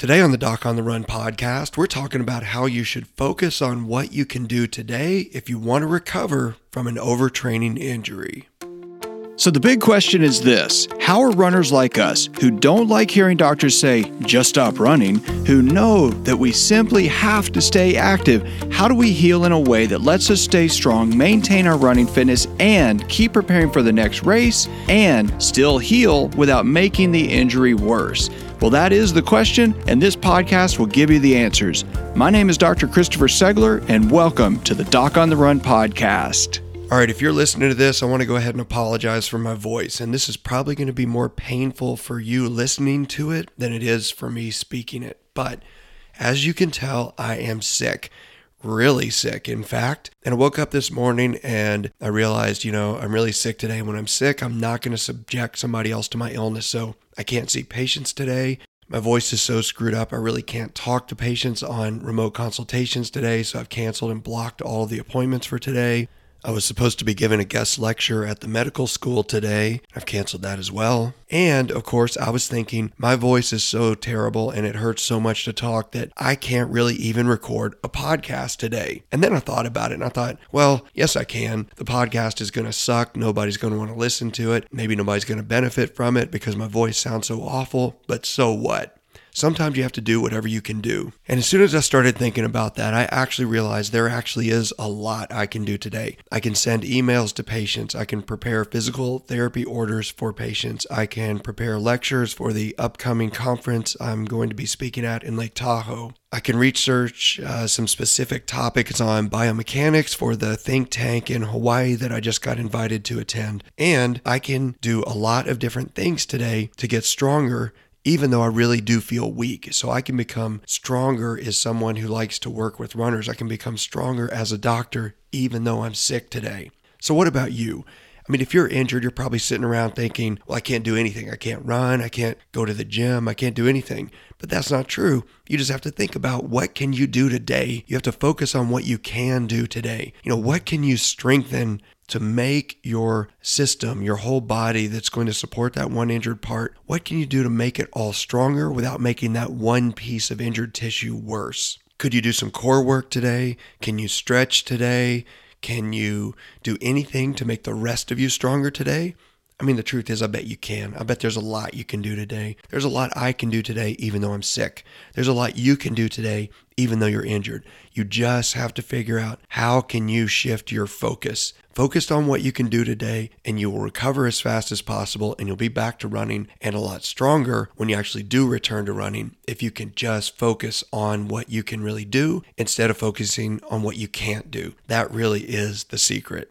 Today on the Doc on the Run podcast, we're talking about how you should focus on what you can do today if you want to recover from an overtraining injury. So, the big question is this How are runners like us, who don't like hearing doctors say, just stop running, who know that we simply have to stay active, how do we heal in a way that lets us stay strong, maintain our running fitness, and keep preparing for the next race, and still heal without making the injury worse? Well, that is the question, and this podcast will give you the answers. My name is Dr. Christopher Segler, and welcome to the Doc on the Run podcast. All right, if you're listening to this, I want to go ahead and apologize for my voice. And this is probably going to be more painful for you listening to it than it is for me speaking it. But as you can tell, I am sick. Really sick, in fact. And I woke up this morning and I realized, you know, I'm really sick today. When I'm sick, I'm not going to subject somebody else to my illness. So I can't see patients today. My voice is so screwed up, I really can't talk to patients on remote consultations today. So I've canceled and blocked all the appointments for today. I was supposed to be giving a guest lecture at the medical school today. I've canceled that as well. And of course, I was thinking my voice is so terrible and it hurts so much to talk that I can't really even record a podcast today. And then I thought about it and I thought, well, yes, I can. The podcast is going to suck. Nobody's going to want to listen to it. Maybe nobody's going to benefit from it because my voice sounds so awful. But so what? Sometimes you have to do whatever you can do. And as soon as I started thinking about that, I actually realized there actually is a lot I can do today. I can send emails to patients. I can prepare physical therapy orders for patients. I can prepare lectures for the upcoming conference I'm going to be speaking at in Lake Tahoe. I can research uh, some specific topics on biomechanics for the think tank in Hawaii that I just got invited to attend. And I can do a lot of different things today to get stronger even though I really do feel weak. So I can become stronger as someone who likes to work with runners. I can become stronger as a doctor, even though I'm sick today. So, what about you? I mean, if you're injured, you're probably sitting around thinking, well, I can't do anything. I can't run. I can't go to the gym. I can't do anything. But that's not true. You just have to think about what can you do today? You have to focus on what you can do today. You know, what can you strengthen to make your system, your whole body that's going to support that one injured part, what can you do to make it all stronger without making that one piece of injured tissue worse? Could you do some core work today? Can you stretch today? Can you do anything to make the rest of you stronger today? I mean, the truth is, I bet you can. I bet there's a lot you can do today. There's a lot I can do today, even though I'm sick. There's a lot you can do today, even though you're injured. You just have to figure out how can you shift your focus. Focused on what you can do today, and you will recover as fast as possible, and you'll be back to running and a lot stronger when you actually do return to running if you can just focus on what you can really do instead of focusing on what you can't do. That really is the secret.